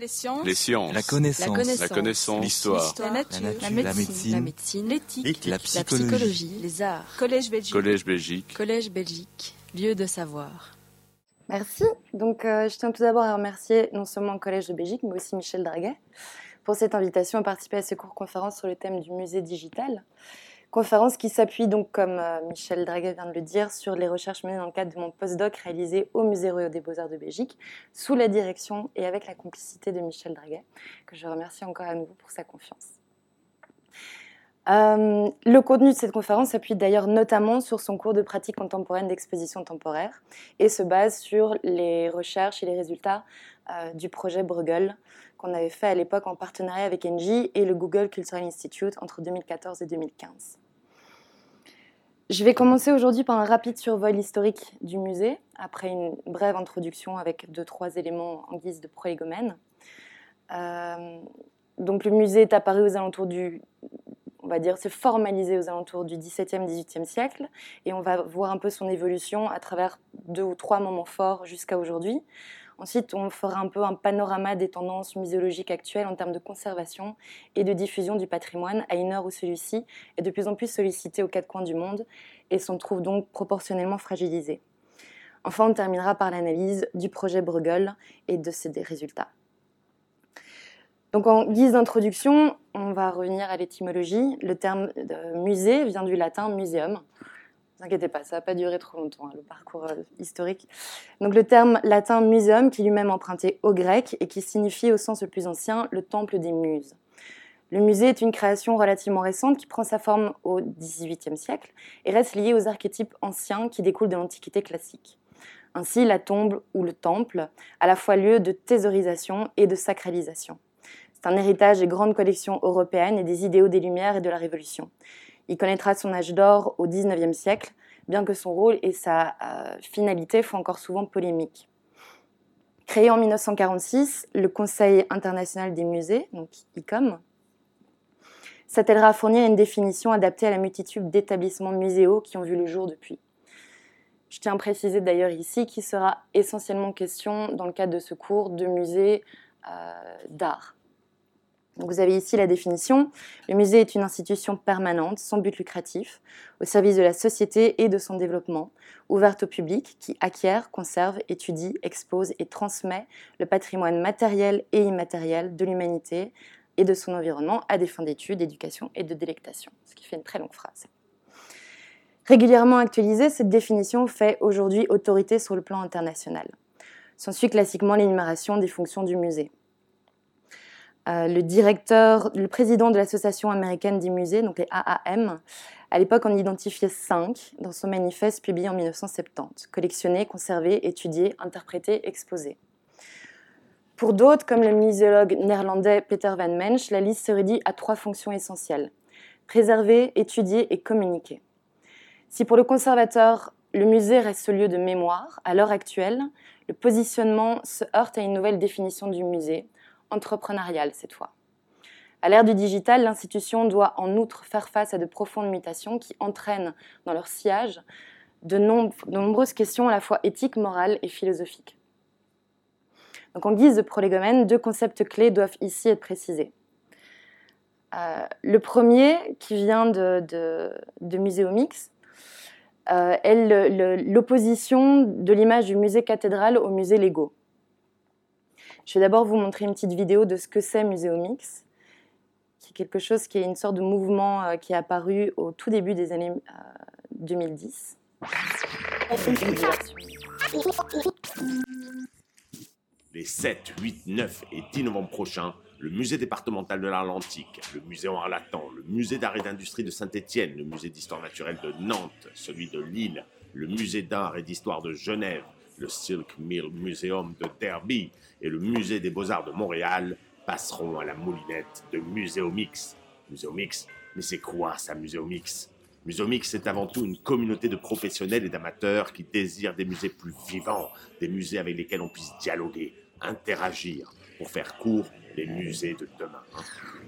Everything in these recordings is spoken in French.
Les sciences. Les sciences. La connaissance. La connaissance. L'histoire. La nature. La La nature. médecine. La médecine. L'éthique. La La psychologie. psychologie. Les arts. Collège Belgique. Collège Belgique. Collège Belgique. Lieu de savoir. Merci. Donc, euh, je tiens tout d'abord à remercier non seulement le Collège de Belgique, mais aussi Michel Draguet pour cette invitation à participer à ce cours conférence sur le thème du musée digital. Conférence qui s'appuie donc, comme euh, Michel Draguet vient de le dire, sur les recherches menées dans le cadre de mon postdoc réalisé au Musée Royal des Beaux-Arts de Belgique, sous la direction et avec la complicité de Michel Draguet, que je remercie encore à nouveau pour sa confiance. Euh, le contenu de cette conférence s'appuie d'ailleurs notamment sur son cours de pratique contemporaine d'exposition temporaire et se base sur les recherches et les résultats euh, du projet Bruegel qu'on avait fait à l'époque en partenariat avec Engie et le Google Cultural Institute entre 2014 et 2015. Je vais commencer aujourd'hui par un rapide survol historique du musée, après une brève introduction avec deux, trois éléments en guise de proégomène. Euh, donc le musée est apparu aux alentours du on va dire, s'est formalisé aux alentours du XVIIe, XVIIIe siècle, et on va voir un peu son évolution à travers deux ou trois moments forts jusqu'à aujourd'hui. Ensuite, on fera un peu un panorama des tendances muséologiques actuelles en termes de conservation et de diffusion du patrimoine à une heure où celui-ci est de plus en plus sollicité aux quatre coins du monde et s'en trouve donc proportionnellement fragilisé. Enfin, on terminera par l'analyse du projet Bruegel et de ses résultats. Donc en guise d'introduction, on va revenir à l'étymologie. Le terme de musée vient du latin museum. Ne vous inquiétez pas, ça va pas durer trop longtemps, hein, le parcours euh, historique. Donc le terme latin museum, qui lui-même emprunté au grec et qui signifie au sens le plus ancien le temple des muses. Le musée est une création relativement récente qui prend sa forme au XVIIIe siècle et reste liée aux archétypes anciens qui découlent de l'Antiquité classique. Ainsi, la tombe ou le temple, à la fois lieu de thésaurisation et de sacralisation. C'est un héritage des grandes collections européennes et des idéaux des Lumières et de la Révolution. Il connaîtra son âge d'or au XIXe siècle, bien que son rôle et sa euh, finalité font encore souvent polémique. Créé en 1946, le Conseil international des musées, donc ICOM, s'attellera à fournir une définition adaptée à la multitude d'établissements muséaux qui ont vu le jour depuis. Je tiens à préciser d'ailleurs ici qu'il sera essentiellement question, dans le cadre de ce cours, de musées euh, d'art. Vous avez ici la définition. Le musée est une institution permanente, sans but lucratif, au service de la société et de son développement, ouverte au public, qui acquiert, conserve, étudie, expose et transmet le patrimoine matériel et immatériel de l'humanité et de son environnement à des fins d'études, d'éducation et de délectation. Ce qui fait une très longue phrase. Régulièrement actualisée, cette définition fait aujourd'hui autorité sur le plan international. S'ensuit classiquement l'énumération des fonctions du musée. Euh, le directeur, le président de l'Association américaine des musées, donc les AAM, à l'époque en identifiait cinq dans son manifeste publié en 1970, collectionner, conserver, étudier, interpréter, exposer. Pour d'autres, comme le muséologue néerlandais Peter van Mensch, la liste se réduit à trois fonctions essentielles préserver, étudier et communiquer. Si pour le conservateur, le musée reste ce lieu de mémoire, à l'heure actuelle, le positionnement se heurte à une nouvelle définition du musée, entrepreneuriale cette fois. À l'ère du digital, l'institution doit en outre faire face à de profondes mutations qui entraînent dans leur sillage de, nom de nombreuses questions à la fois éthiques, morales et philosophiques. Donc en guise de prolégomène, deux concepts clés doivent ici être précisés. Euh, le premier, qui vient de, Muséomix, euh, est l'opposition de l'image du musée cathédral au musée Lego. Je vais d'abord vous montrer une petite vidéo de ce que c'est Muséomix, qui est quelque chose qui est une sorte de mouvement euh, qui est apparu au tout début des années euh, 2010. Les 7, 8, 9 et 10 novembre prochains, le musée départemental de l'Atlantique, le musée en Arlatan, le musée d'art et d'industrie de Saint-Étienne, le musée d'histoire naturelle de Nantes, celui de Lille, le musée d'art et d'histoire de Genève, le Silk Mill Museum de Derby et le musée des beaux-arts de Montréal passeront à la moulinette de Muséomix. Muséomix Mais c'est quoi ça, Muséomix Muséomix, c'est avant tout une communauté de professionnels et d'amateurs qui désirent des musées plus vivants, des musées avec lesquels on puisse dialoguer, interagir, pour faire court les musées de demain.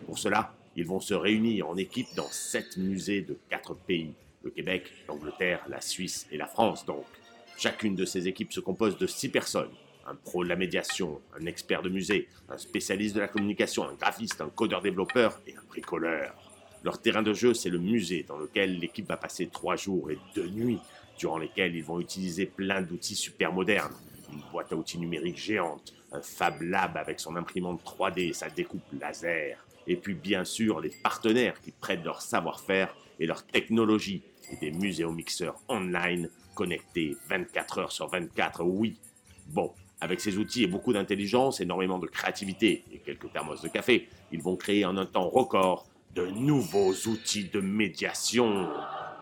Pour cela, ils vont se réunir en équipe dans sept musées de quatre pays, le Québec, l'Angleterre, la Suisse et la France donc. Chacune de ces équipes se compose de six personnes, un pro de la médiation, un expert de musée, un spécialiste de la communication, un graphiste, un codeur-développeur et un bricoleur. Leur terrain de jeu, c'est le musée dans lequel l'équipe va passer trois jours et deux nuits, durant lesquels ils vont utiliser plein d'outils super modernes. Une boîte à outils numérique géante, un Fab Lab avec son imprimante 3D et sa découpe laser. Et puis bien sûr les partenaires qui prêtent leur savoir-faire et leur technologie et des muséomixeurs online connectés 24 heures sur 24, oui. Bon, avec ces outils et beaucoup d'intelligence, énormément de créativité et quelques thermos de café, ils vont créer en un temps record de nouveaux outils de médiation.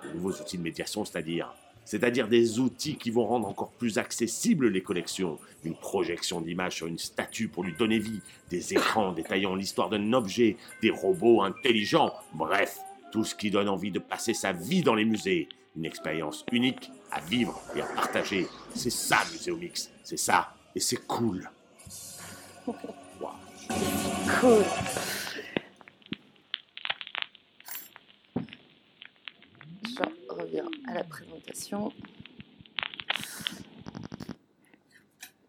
De nouveaux outils de médiation, c'est-à-dire c'est-à-dire des outils qui vont rendre encore plus accessibles les collections, une projection d'image sur une statue pour lui donner vie, des écrans détaillant l'histoire d'un objet, des robots intelligents, bref, tout ce qui donne envie de passer sa vie dans les musées. Une expérience unique à vivre et à partager. C'est ça, Muséomix. C'est ça. Et c'est cool. Cool. Je reviens à la présentation.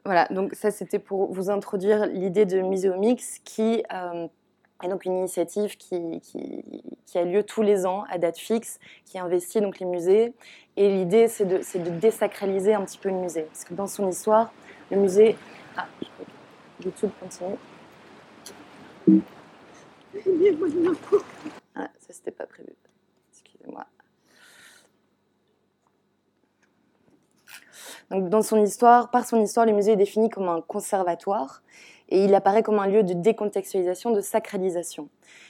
Voilà, donc ça c'était pour vous introduire l'idée de Muséomix qui euh, est donc une initiative qui, qui, a lieu tous les ans à date fixe, qui investit donc les musées. Et l'idée c'est de, de, désacraliser un petit peu le musée. Parce que dans son histoire, le musée... Ah, YouTube continue. Ah, ça c'était pas prévu. Excusez-moi. Donc, dans son histoire, par son histoire, le musée est défini comme un conservatoire et il apparaît comme un lieu de décontextualisation, de sacralisation.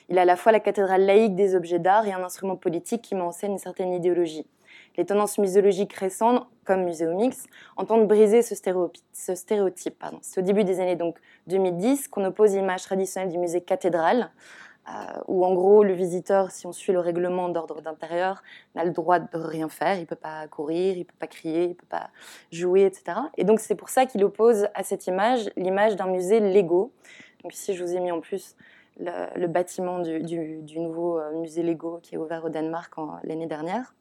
Il a à la fois la cathédrale laïque des objets d'art et un instrument politique qui m'enseigne une certaine idéologie. Les tendances muséologiques récentes, comme Muséomix, entendent briser ce stéréotype. Ce stéréotype C'est au début des années donc 2010 qu'on oppose l'image traditionnelle du musée cathédrale où en gros le visiteur, si on suit le règlement d'ordre d'intérieur, n'a le droit de rien faire, il peut pas courir, il peut pas crier, il peut pas jouer, etc. Et donc c'est pour ça qu'il oppose à cette image l'image d'un musée Lego. Donc ici je vous ai mis en plus le, bâtiment du, nouveau euh, musée Lego qui est ouvert au Danemark l'année dernière.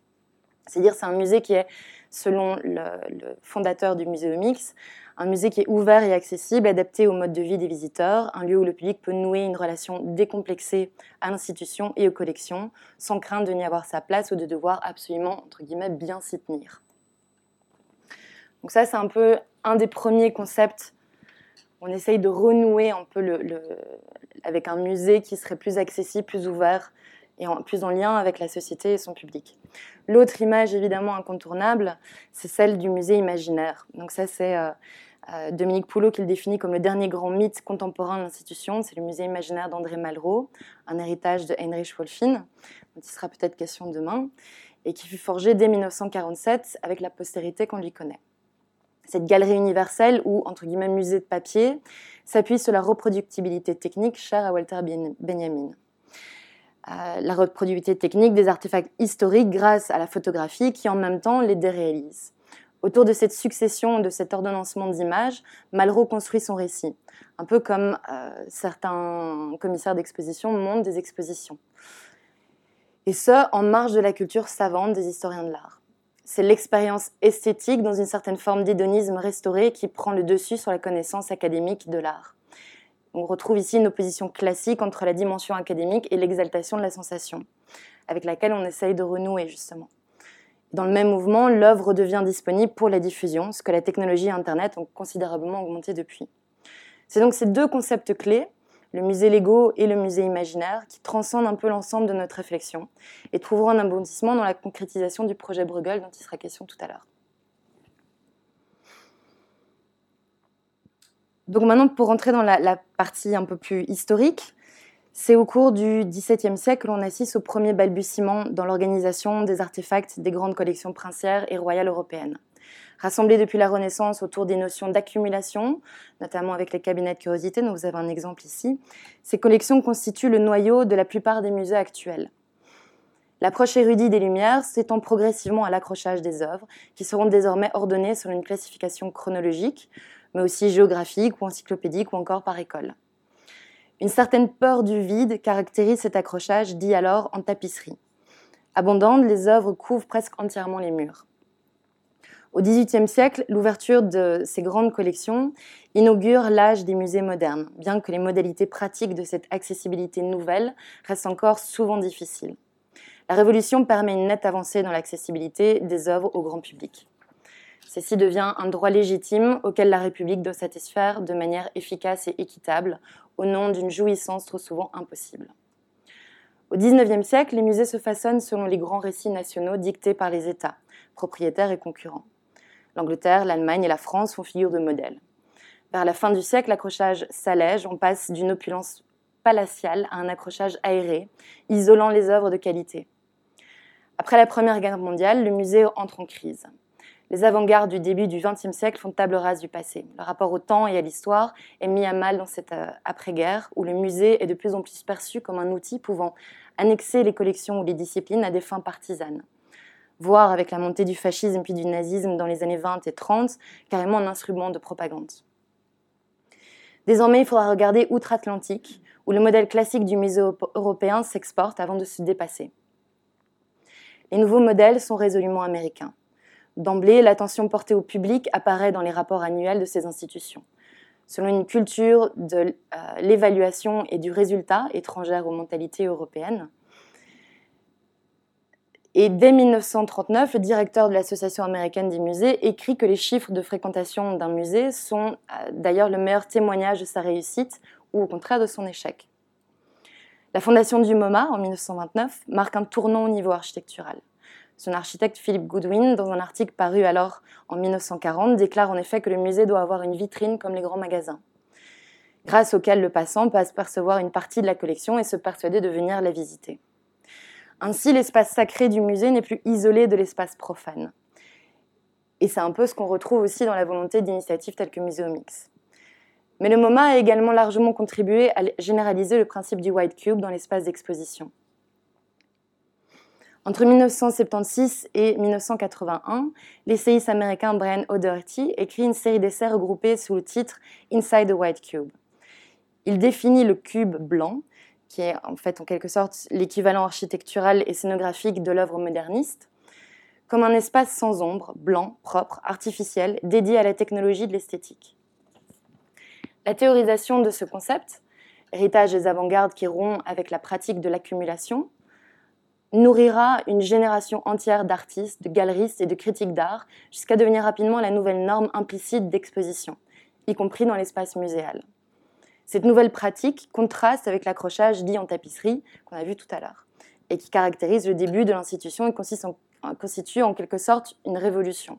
C'est-à-dire c'est un musée qui est, selon le, le fondateur du musée Mix, un musée qui est ouvert et accessible, adapté au mode de vie des visiteurs, un lieu où le public peut nouer une relation décomplexée à l'institution et aux collections, sans crainte de n'y avoir sa place ou de devoir absolument, entre guillemets, bien s'y tenir. Donc ça, c'est un peu un des premiers concepts. On essaye de renouer un peu avec un musée qui serait plus accessible, plus ouvert et plus en lien avec la société et son public. L'autre image évidemment incontournable, c'est celle du musée imaginaire. Donc ça, c'est euh, Dominique Poulot qui le définit comme le dernier grand mythe contemporain de l'institution. C'est le musée imaginaire d'André Malraux, un héritage de Heinrich Wolfin, dont il sera peut-être question demain, et qui fut forgé dès 1947 avec la postérité qu'on lui connaît. Cette galerie universelle, ou entre guillemets musée de papier, s'appuie sur la reproductibilité technique chère à Walter Benjamin. Euh, la reproductibilité technique des artefacts historiques grâce à la photographie qui en même temps les déréalise. Autour de cette succession, de cet ordonnancement d'images, Malraux construit son récit, un peu comme euh, certains commissaires d'exposition montent des expositions. Et ce, en marge de la culture savante des historiens de l'art. C'est l'expérience esthétique dans une certaine forme d'hédonisme restauré qui prend le dessus sur la connaissance académique de l'art. On retrouve ici une opposition classique entre la dimension académique et l'exaltation de la sensation, avec laquelle on essaye de renouer justement. Dans le même mouvement, l'œuvre devient disponible pour la diffusion, ce que la technologie et Internet ont considérablement augmenté depuis. C'est donc ces deux concepts clés, le musée Lego et le musée imaginaire, qui transcendent un peu l'ensemble de notre réflexion et trouveront un aboutissement dans la concrétisation du projet Bruegel dont il sera question tout à l'heure. Donc maintenant, pour rentrer dans la partie un peu plus historique, c'est au cours du XVIIe siècle que l'on assiste au premier balbutiement dans l'organisation des artefacts des grandes collections princières et royales européennes. Rassemblées depuis la Renaissance autour des notions d'accumulation, notamment avec les cabinets de curiosité, dont vous avez un exemple ici, ces collections constituent le noyau de la plupart des musées actuels. L'approche érudite des Lumières s'étend progressivement à l'accrochage des œuvres, qui seront désormais ordonnées selon une classification chronologique, mais aussi géographique ou encyclopédique ou encore par école. Une certaine peur du vide caractérise cet accrochage dit alors en tapisserie. Abondantes, les œuvres couvrent presque entièrement les murs. Au XVIIIe siècle, l'ouverture de ces grandes collections inaugure l'âge des musées modernes, bien que les modalités pratiques de cette accessibilité nouvelle restent encore souvent difficiles. La Révolution permet une nette avancée dans l'accessibilité des œuvres au grand public. Ceci devient un droit légitime auquel la République doit satisfaire de manière efficace et équitable, au nom d'une jouissance trop souvent impossible. Au XIXe siècle, les musées se façonnent selon les grands récits nationaux dictés par les États, propriétaires et concurrents. L'Angleterre, l'Allemagne et la France font figure de modèle. Vers la fin du siècle, l'accrochage s'allège, on passe d'une opulence palatiale à un accrochage aéré, isolant les œuvres de qualité. Après la Première Guerre mondiale, le musée entre en crise. Les avant-gardes du début du XXe siècle font table rase du passé. Le rapport au temps et à l'histoire est mis à mal dans cette euh, après-guerre, où le musée est de plus en plus perçu comme un outil pouvant annexer les collections ou les disciplines à des fins partisanes voire avec la montée du fascisme puis du nazisme dans les années 20 et 30, carrément un instrument de propagande. Désormais, il faudra regarder outre-Atlantique, où le modèle classique du musée européen s'exporte avant de se dépasser. Les nouveaux modèles sont résolument américains. D'emblée, l'attention portée au public apparaît dans les rapports annuels de ces institutions. Selon une culture de euh, l'évaluation et du résultat étrangère aux mentalités européennes, et dès 1939, le directeur de l'Association américaine des musées écrit que les chiffres de fréquentation d'un musée sont euh, d'ailleurs le meilleur témoignage de sa réussite ou au contraire de son échec. La fondation du MoMA en 1929 marque un tournant au niveau architectural. Son architecte Philip Goodwin, dans un article paru alors en 1940, déclare en effet que le musée doit avoir une vitrine comme les grands magasins, grâce auquel le passant peut apercevoir une partie de la collection et se persuader de venir la visiter. Ainsi, l'espace sacré du musée n'est plus isolé de l'espace profane. Et c'est un peu ce qu'on retrouve aussi dans la volonté d'initiatives telles que Muséomix. Mais le MoMA a également largement contribué à généraliser le principe du White Cube dans l'espace d'exposition. Entre 1976 et 1981, l'essayiste américain Brian O'Doherty écrit une série d'essais regroupés sous le titre Inside the White Cube. Il définit le cube blanc qui est en fait en quelque sorte l'équivalent architectural et scénographique de l'œuvre moderniste, comme un espace sans ombre, blanc, propre, artificiel, dédié à la technologie de l'esthétique. La théorisation de ce concept, héritage des avant-gardes qui rompt avec la pratique de l'accumulation, nourrira une génération entière d'artistes, de galeristes et de critiques d'art, jusqu'à devenir rapidement la nouvelle norme implicite d'exposition, y compris dans l'espace muséal. Cette nouvelle pratique contraste avec l'accrochage dit en tapisserie qu'on a vu tout à l'heure et qui caractérise le début de l'institution et constitue en quelque sorte une révolution.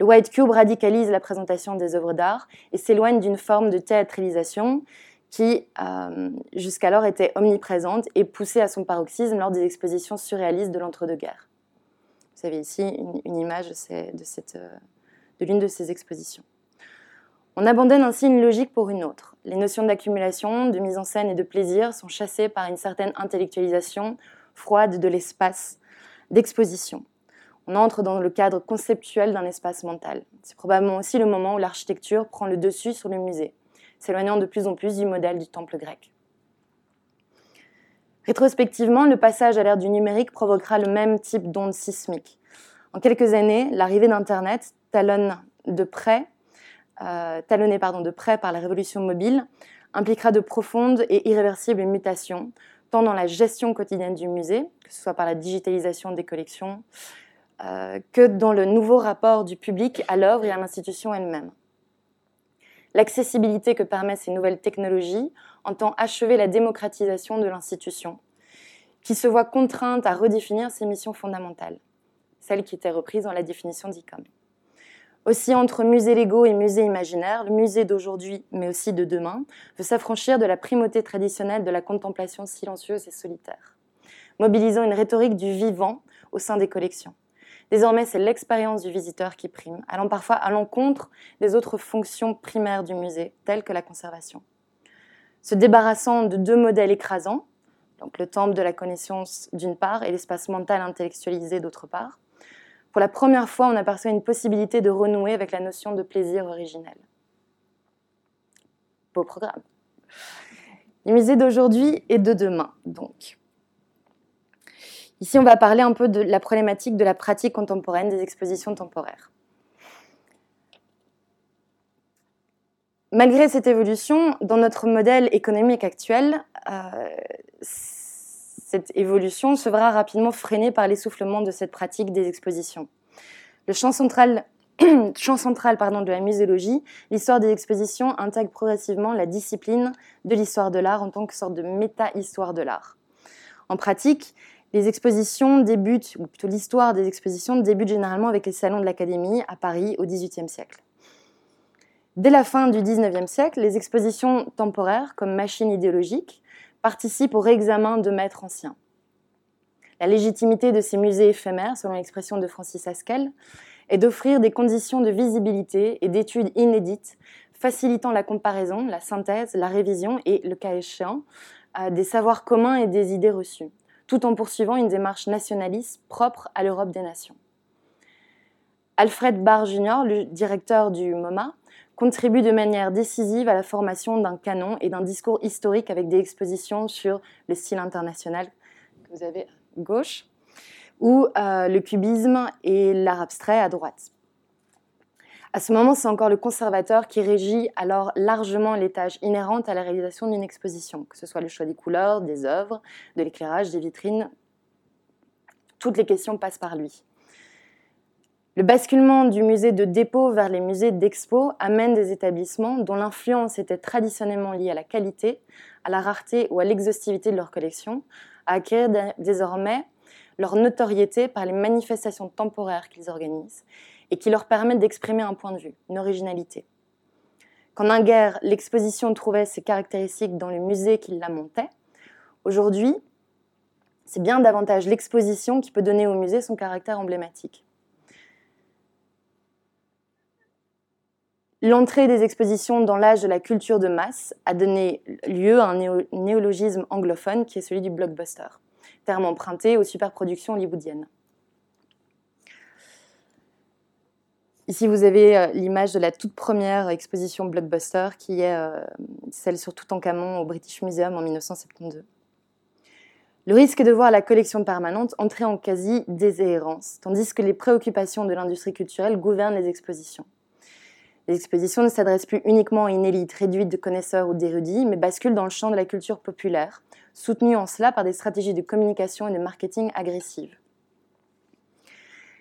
Le White Cube radicalise la présentation des œuvres d'art et s'éloigne d'une forme de théâtralisation qui euh, jusqu'alors était omniprésente et poussée à son paroxysme lors des expositions surréalistes de l'entre-deux-guerres. Vous avez ici une, image de euh, l'une de ces expositions. On abandonne ainsi une logique pour une autre. Les notions d'accumulation, de mise en scène et de plaisir sont chassées par une certaine intellectualisation froide de l'espace d'exposition. On entre dans le cadre conceptuel d'un espace mental. C'est probablement aussi le moment où l'architecture prend le dessus sur le musée, s'éloignant de plus en plus du modèle du temple grec. Rétrospectivement, le passage à l'ère du numérique provoquera le même type d'onde sismique. En quelques années, l'arrivée d'Internet talonne de près euh, talonné pardon, de près par la révolution mobile, impliquera de profondes et irréversibles mutations, tant dans la gestion quotidienne du musée, que ce soit par la digitalisation des collections, euh, que dans le nouveau rapport du public à l'œuvre et à l'institution elle-même. L'accessibilité que permettent ces nouvelles technologies entend achever la démocratisation de l'institution, qui se voit contrainte à redéfinir ses missions fondamentales, celles qui étaient reprises dans la définition d'ICOM. Aussi, entre musée légaux et musée imaginaire, le musée d'aujourd'hui, mais aussi de demain, veut s'affranchir de la primauté traditionnelle de la contemplation silencieuse et solitaire, mobilisant une rhétorique du vivant au sein des collections. Désormais, c'est l'expérience du visiteur qui prime, allant parfois à l'encontre des autres fonctions primaires du musée, telles que la conservation. Se débarrassant de deux modèles écrasants, donc le temple de la connaissance d'une part et l'espace mental intellectualisé d'autre part, pour la première fois, on aperçoit une possibilité de renouer avec la notion de plaisir originel. Beau programme. Les musées d'aujourd'hui et de demain, donc. Ici, on va parler un peu de la problématique de la pratique contemporaine des expositions temporaires. Malgré cette évolution, dans notre modèle économique actuel, euh, cette évolution se verra rapidement freinée par l'essoufflement de cette pratique des expositions. Le champ central, champ central pardon, de la muséologie, l'histoire des expositions intègre progressivement la discipline de l'histoire de l'art en tant que sorte de méta-histoire de l'art. En pratique, les expositions débutent, ou plutôt l'histoire des expositions débute généralement avec les salons de l'Académie à Paris au XVIIIe siècle. Dès la fin du XIXe siècle, les expositions temporaires, comme machines idéologiques, participent au réexamen de maîtres anciens. La légitimité de ces musées éphémères, selon l'expression de Francis Haskell, est d'offrir des conditions de visibilité et d'études inédites, facilitant la comparaison, la synthèse, la révision et, le cas échéant, euh, des savoirs communs et des idées reçues, tout en poursuivant une démarche nationaliste propre à l'Europe des nations. Alfred Barr Jr., le directeur du MoMA, contribue de manière décisive à la formation d'un canon et d'un discours historique avec des expositions sur le style international que vous avez à gauche, ou euh, le cubisme et l'art abstrait à droite. À ce moment, c'est encore le conservateur qui régit alors largement les tâches inhérentes à la réalisation d'une exposition, que ce soit le choix des couleurs, des œuvres, de l'éclairage, des vitrines. Toutes les questions passent par lui. Le basculement du musée de dépôt vers les musées d'expo amène des établissements dont l'influence était traditionnellement liée à la qualité, à la rareté ou à l'exhaustivité de leur collection, à acquérir désormais leur notoriété par les manifestations temporaires qu'ils organisent et qui leur permettent d'exprimer un point de vue, une originalité. Quand un guerre, l'exposition trouvait ses caractéristiques dans le musée qui la montait, aujourd'hui, c'est bien davantage l'exposition qui peut donner au musée son caractère emblématique. L'entrée des expositions dans l'âge de la culture de masse a donné lieu à un néologisme anglophone qui est celui du blockbuster, terme emprunté aux superproductions hollywoodiennes. Ici, vous avez euh, l'image de la toute première exposition blockbuster qui est euh, celle sur Toutankhamon au British Museum en 1972. Le risque est de voir la collection permanente entrer en quasi-déshérence, tandis que les préoccupations de l'industrie culturelle gouvernent les expositions. Les expositions ne s'adressent plus uniquement à une élite réduite de connaisseurs ou d'érudits, mais basculent dans le champ de la culture populaire, soutenue en cela par des stratégies de communication et de marketing agressives.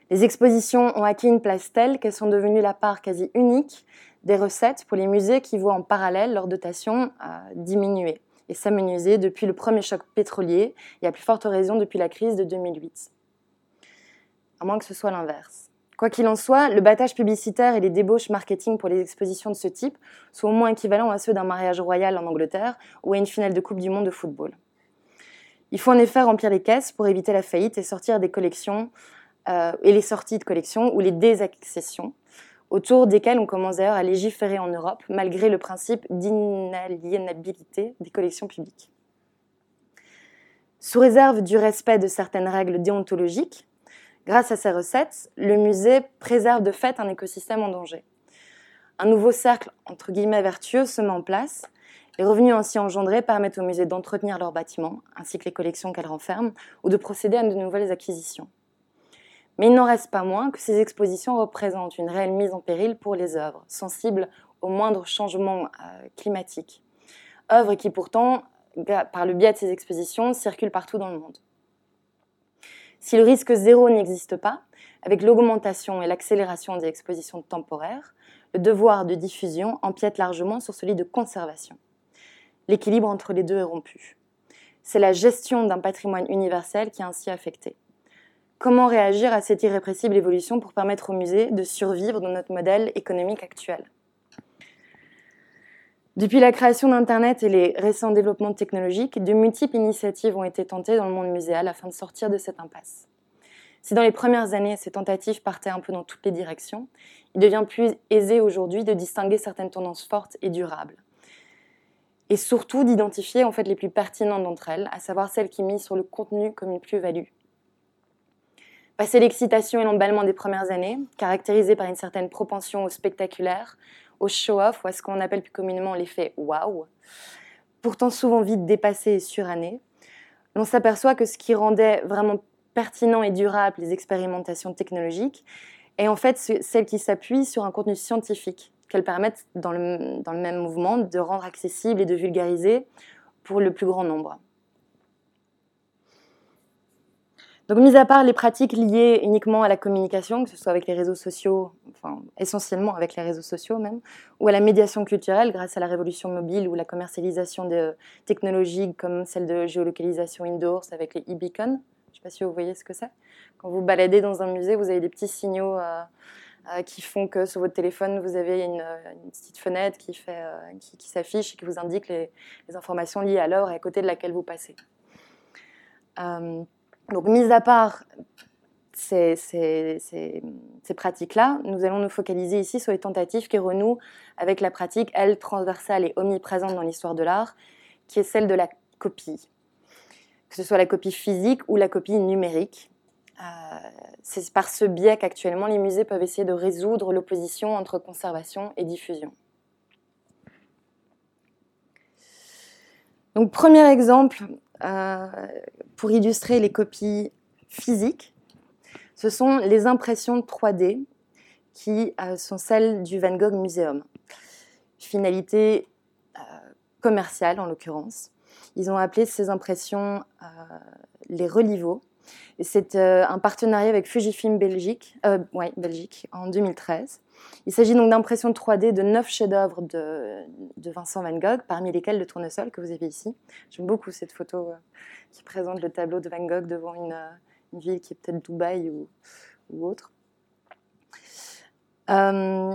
Les expositions ont acquis une place telle qu'elles sont devenues la part quasi unique des recettes pour les musées qui voient en parallèle leur dotation euh, diminuer et s'amenuiser depuis le premier choc pétrolier et à plus forte raison depuis la crise de 2008. À moins que ce soit l'inverse. Quoi qu'il en soit, le battage publicitaire et les débauches marketing pour les expositions de ce type sont au moins équivalents à ceux d'un mariage royal en Angleterre ou à une finale de Coupe du Monde de football. Il faut en effet remplir les caisses pour éviter la faillite et sortir des collections euh, et les sorties de collections ou les désaccessions, autour desquelles on commence d'ailleurs à légiférer en Europe, malgré le principe d'inaliénabilité des collections publiques. Sous réserve du respect de certaines règles déontologiques, Grâce à ces recettes, le musée préserve de fait un écosystème en danger. Un nouveau cercle, entre guillemets, vertueux se met en place. Les revenus ainsi engendrés permettent au musée d'entretenir leurs bâtiments, ainsi que les collections qu'elles renferment, ou de procéder à de nouvelles acquisitions. Mais il n'en reste pas moins que ces expositions représentent une réelle mise en péril pour les œuvres, sensibles aux moindres changements euh, climatiques. Œuvres qui pourtant, par le biais de ces expositions, circulent partout dans le monde. Si le risque zéro n'existe pas, avec l'augmentation et l'accélération des expositions temporaires, le devoir de diffusion empiète largement sur celui de conservation. L'équilibre entre les deux est rompu. C'est la gestion d'un patrimoine universel qui est ainsi affectée. Comment réagir à cette irrépressible évolution pour permettre au musée de survivre dans notre modèle économique actuel? Depuis la création d'Internet et les récents développements technologiques, de multiples initiatives ont été tentées dans le monde muséal afin de sortir de cette impasse. Si dans les premières années, ces tentatives partaient un peu dans toutes les directions, il devient plus aisé aujourd'hui de distinguer certaines tendances fortes et durables. Et surtout d'identifier en fait les plus pertinentes d'entre elles, à savoir celles qui misent sur le contenu comme une plus-value. Passé l'excitation et l'emballement des premières années, caractérisées par une certaine propension au spectaculaire, au show-off ou à ce qu'on appelle plus communément l'effet wow, pourtant souvent vite dépassé et suranné, l'on s'aperçoit que ce qui rendait vraiment pertinent et durable les expérimentations technologiques est en fait celle qui s'appuie sur un contenu scientifique, qu'elles permettent dans le même mouvement de rendre accessible et de vulgariser pour le plus grand nombre. Donc, mis à part les pratiques liées uniquement à la communication, que ce soit avec les réseaux sociaux, enfin essentiellement avec les réseaux sociaux même, ou à la médiation culturelle grâce à la révolution mobile ou la commercialisation de technologies comme celle de géolocalisation indoors avec les e-beacons. Je ne sais pas si vous voyez ce que c'est. Quand vous baladez dans un musée, vous avez des petits signaux euh, euh, qui font que sur votre téléphone, vous avez une, petite fenêtre qui, fait, euh, qui, s'affiche et qui vous indique les, informations liées à l'heure et à côté de laquelle vous passez. Donc, mis à part ces, pratiques-là, nous allons nous focaliser ici sur les tentatives qui renouent avec la pratique, elle, transversale et omniprésente dans l'histoire de l'art, qui est celle de la copie. Que ce soit la copie physique ou la copie numérique. Euh, c'est par ce biais qu'actuellement les musées peuvent essayer de résoudre l'opposition entre conservation et diffusion. Donc, premier exemple euh, pour illustrer les copies physiques, ce sont les impressions 3D qui euh, sont celles du Van Gogh Museum. Finalité euh, commerciale en l'occurrence. Ils ont appelé ces impressions les relivos. C'est un partenariat avec Fujifilm Belgique, ouais, Belgique en 2013. Il s'agit donc d'impressions 3D de neuf chefs-d'œuvre de, Vincent Van Gogh, parmi lesquels le tournesol que vous avez ici. J'aime beaucoup cette photo euh, qui présente le tableau de Van Gogh devant une, euh, ville qui est peut-être Dubaï ou, autre. Euh,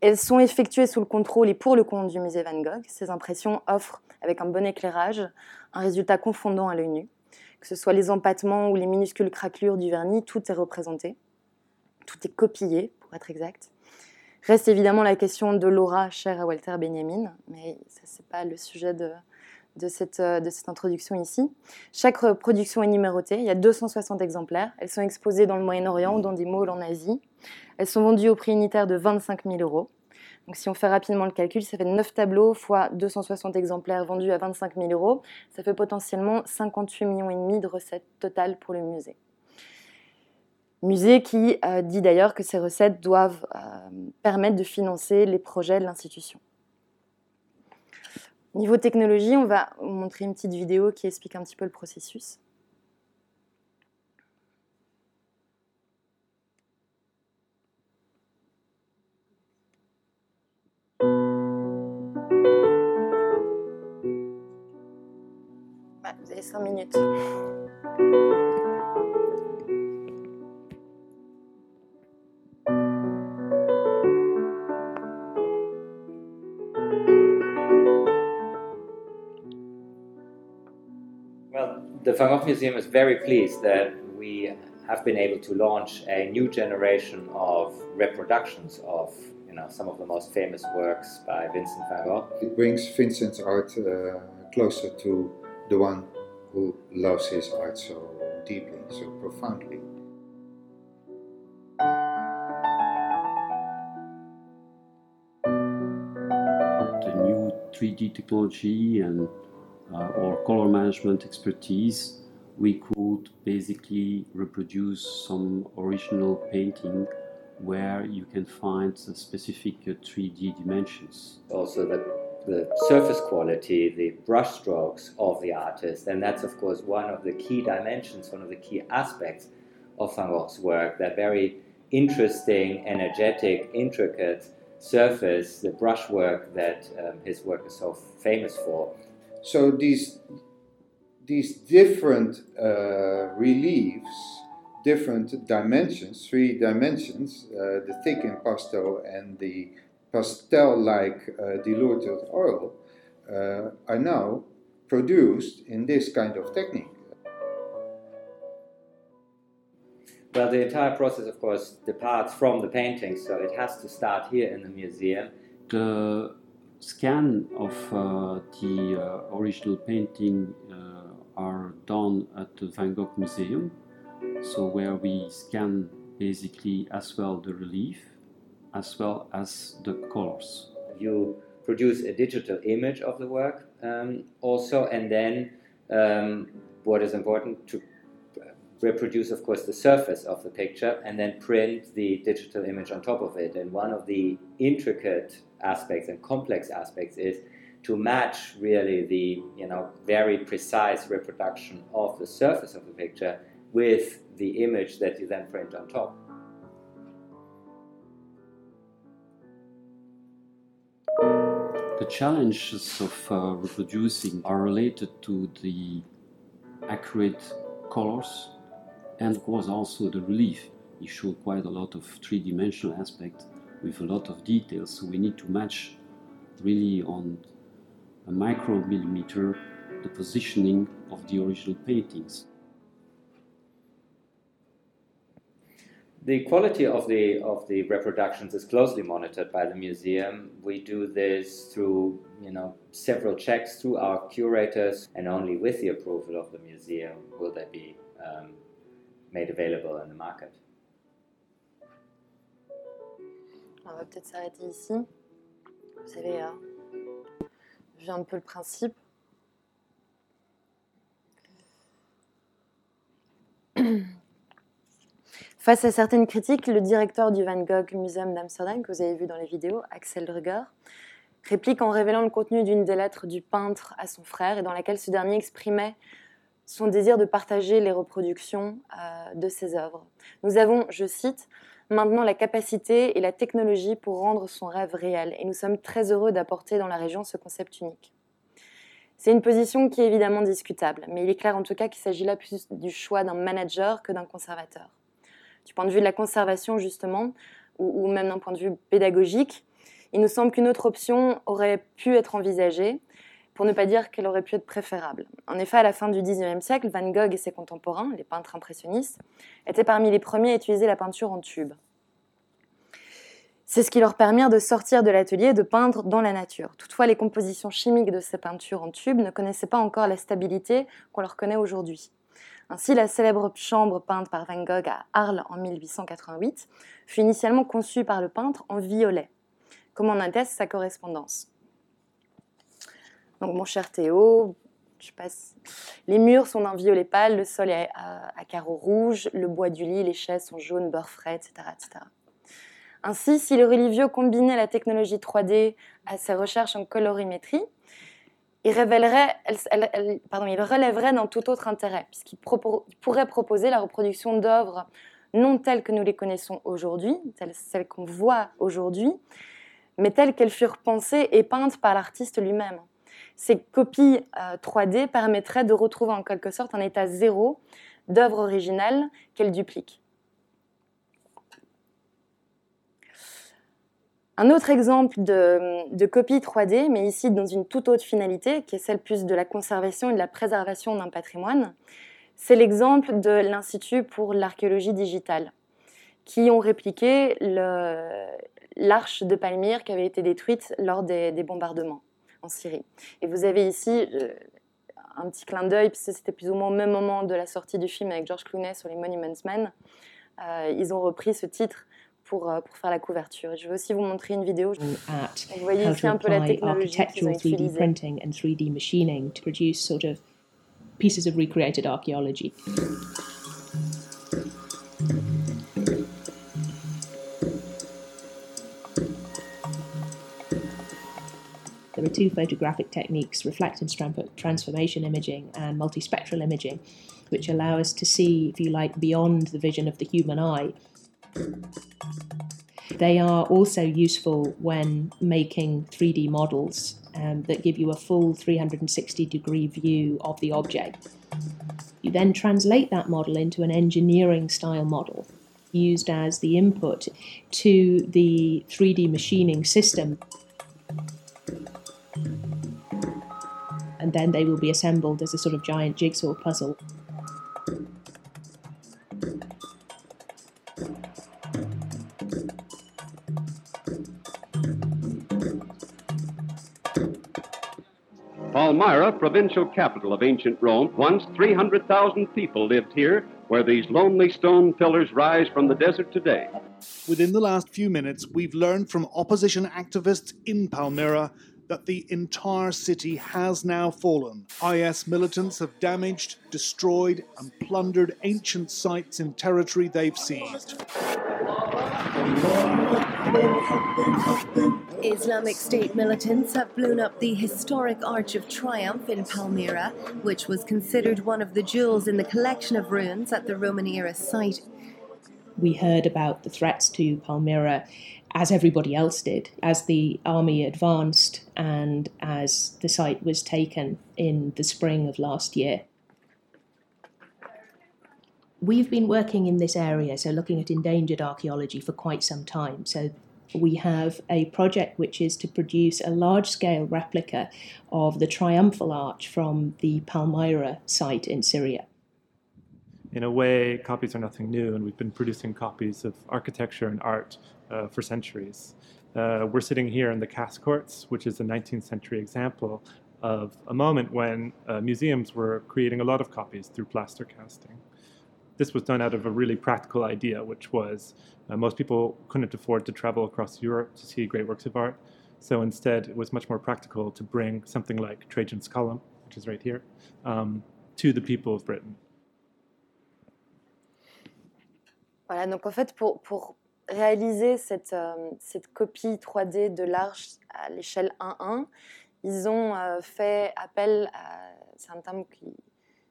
elles sont effectuées sous le contrôle et pour le compte du musée Van Gogh. Ces impressions offrent, avec un bon éclairage, un résultat confondant à l'œil nu. Que ce soit les empattements ou les minuscules craquelures du vernis, tout est représenté. Tout est copié, pour être exact. Reste évidemment la question de l'aura chère à Walter Benjamin, mais ce n'est pas le sujet de, de, cette, de cette introduction ici. Chaque production est numérotée, il y a 260 exemplaires. Elles sont exposées dans le Moyen-Orient ou dans des malls en Asie. Elles sont vendues au prix unitaire de 25 000 euros. Donc si on fait rapidement le calcul, ça fait 9 tableaux fois 260 exemplaires vendus à 25 000 euros. Ça fait potentiellement 58 millions de recettes totales pour le musée. Musée qui euh, dit d'ailleurs que ces recettes doivent euh, permettre de financer les projets de l'institution. Niveau technologie, on va vous montrer une petite vidéo qui explique un petit peu le processus. Vous avez 5 minutes. the Van Gogh Museum is very pleased that we have been able to launch a new generation of reproductions of you know some of the most famous works by Vincent van Gogh. It brings Vincent's art uh, closer to the one who loves his art so deeply, so profoundly. The new 3D technology and uh, or color management expertise, we could basically reproduce some original painting where you can find the specific uh, 3D dimensions. Also, the, the surface quality, the brush strokes of the artist, and that's, of course, one of the key dimensions, one of the key aspects of Van Gogh's work, that very interesting, energetic, intricate surface, the brushwork that um, his work is so famous for. So these these different uh, reliefs, different dimensions, three dimensions, uh, the thick impasto and the pastel-like uh, diluted oil, uh, are now produced in this kind of technique. Well, the entire process, of course, departs from the painting, so it has to start here in the museum. The scan of uh, the uh, original painting uh, are done at the Van Gogh Museum. So where we scan basically as well the relief as well as the colors. You produce a digital image of the work um, also, and then um, what is important to reproduce, of course, the surface of the picture and then print the digital image on top of it. And one of the intricate aspects and complex aspects is to match really the you know very precise reproduction of the surface of the picture with the image that you then print on top. The challenges of uh, reproducing are related to the accurate colors and of course also the relief. You show quite a lot of three-dimensional aspect with a lot of details, so we need to match really on a micromillimeter the positioning of the original paintings. The quality of the of the reproductions is closely monitored by the museum. We do this through you know several checks through our curators, and only with the approval of the museum will they be um, made available in the market. On va peut-être s'arrêter ici. Vous avez euh, vu un peu le principe. Face à certaines critiques, le directeur du Van Gogh Museum d'Amsterdam, que vous avez vu dans les vidéos, Axel Druger, réplique en révélant le contenu d'une des lettres du peintre à son frère et dans laquelle ce dernier exprimait son désir de partager les reproductions euh, de ses œuvres. Nous avons, je cite, maintenant la capacité et la technologie pour rendre son rêve réel et nous sommes très heureux d'apporter dans la région ce concept unique. C'est une position qui est évidemment discutable, mais il est clair en tout cas qu'il s'agit là plus du choix d'un manager que d'un conservateur du point de vue de la conservation justement, ou, même d'un point de vue pédagogique, il nous semble qu'une autre option aurait pu être envisagée, pour ne pas dire qu'elle aurait pu être préférable. En effet, à la fin du XIXe siècle, Van Gogh et ses contemporains, les peintres impressionnistes, étaient parmi les premiers à utiliser la peinture en tube. C'est ce qui leur permet de sortir de l'atelier et de peindre dans la nature. Toutefois, les compositions chimiques de ces peintures en tube ne connaissaient pas encore la stabilité qu'on leur connaît aujourd'hui. Ainsi, la célèbre chambre peinte par Van Gogh à Arles en 1888 fut initialement conçue par le peintre en violet, comme en atteste sa correspondance? Donc, mon cher Théo, je passe. Les murs sont d'un violet pâle, le sol est à, carreaux rouges, le bois du lit, les chaises sont jaunes, beurre frais, etc., etc. Ainsi, si le religieux combinait la technologie 3D à ses recherches en colorimétrie, il, pardon, relèverait d'un tout autre intérêt, puisqu'il pourrait proposer la reproduction d'œuvres non telles que nous les connaissons aujourd'hui, celles qu'on voit aujourd'hui, mais telles qu'elles furent pensées et peintes par l'artiste lui-même. Ces copies 3D euh, permettraient de retrouver en quelque sorte un état zéro d'œuvres originales qu'elles dupliquent. Un autre exemple de, copie 3D, mais ici dans une toute autre finalité, qui est celle plus de la conservation et de la préservation d'un patrimoine, c'est l'exemple de l'Institut pour l'archéologie digitale, qui ont répliqué l'arche de Palmyre qui avait été détruite lors des, bombardements en Syrie. Et vous avez ici euh, un petit clin d'œil, puisque c'était plus ou moins au même moment de la sortie du film avec George Clooney sur les Monuments Men. Euh, ils ont repris ce titre pour, euh, pour faire la couverture. Je vais aussi vous montrer une vidéo. Vous voyez ici un peu la technologie qu'ils ont utilisée. printing and 3D machining to produce sort of pieces of recreated archaeology. There are two photographic techniques, reflected transformation imaging and multispectral imaging, which allow us to see, if you like, beyond the vision of the human eye they are also useful when making 3D models um, that give you a full 360 degree view of the object. You then translate that model into an engineering style model used as the input to the 3D machining system. And then they will be assembled as a sort of giant jigsaw puzzle. Palmyra, provincial capital of ancient Rome, once 300,000 people lived here, where these lonely stone pillars rise from the desert today. Within the last few minutes, we've learned from opposition activists in Palmyra that the entire city has now fallen. IS militants have damaged, destroyed, and plundered ancient sites in territory they've seized. Islamic State militants have blown up the historic Arch of Triumph in Palmyra, which was considered one of the jewels in the collection of ruins at the Roman era site. We heard about the threats to Palmyra as everybody else did, as the army advanced and as the site was taken in the spring of last year. We've been working in this area, so looking at endangered archaeology for quite some time. So we have a project which is to produce a large scale replica of the triumphal arch from the Palmyra site in Syria. In a way, copies are nothing new, and we've been producing copies of architecture and art uh, for centuries. Uh, we're sitting here in the Cass Courts, which is a 19th century example of a moment when uh, museums were creating a lot of copies through plaster casting. This was done out of a really practical idea, which was uh, most people couldn't afford to travel across Europe to see great works of art. So instead, it was much more practical to bring something like Trajan's Column, which is right here, um, to the people of Britain. Voilà, donc en fait, pour, pour réaliser cette, euh, cette, copie 3D de l'arche à l'échelle 1.1, ils ont euh, fait appel à, c'est un terme qui,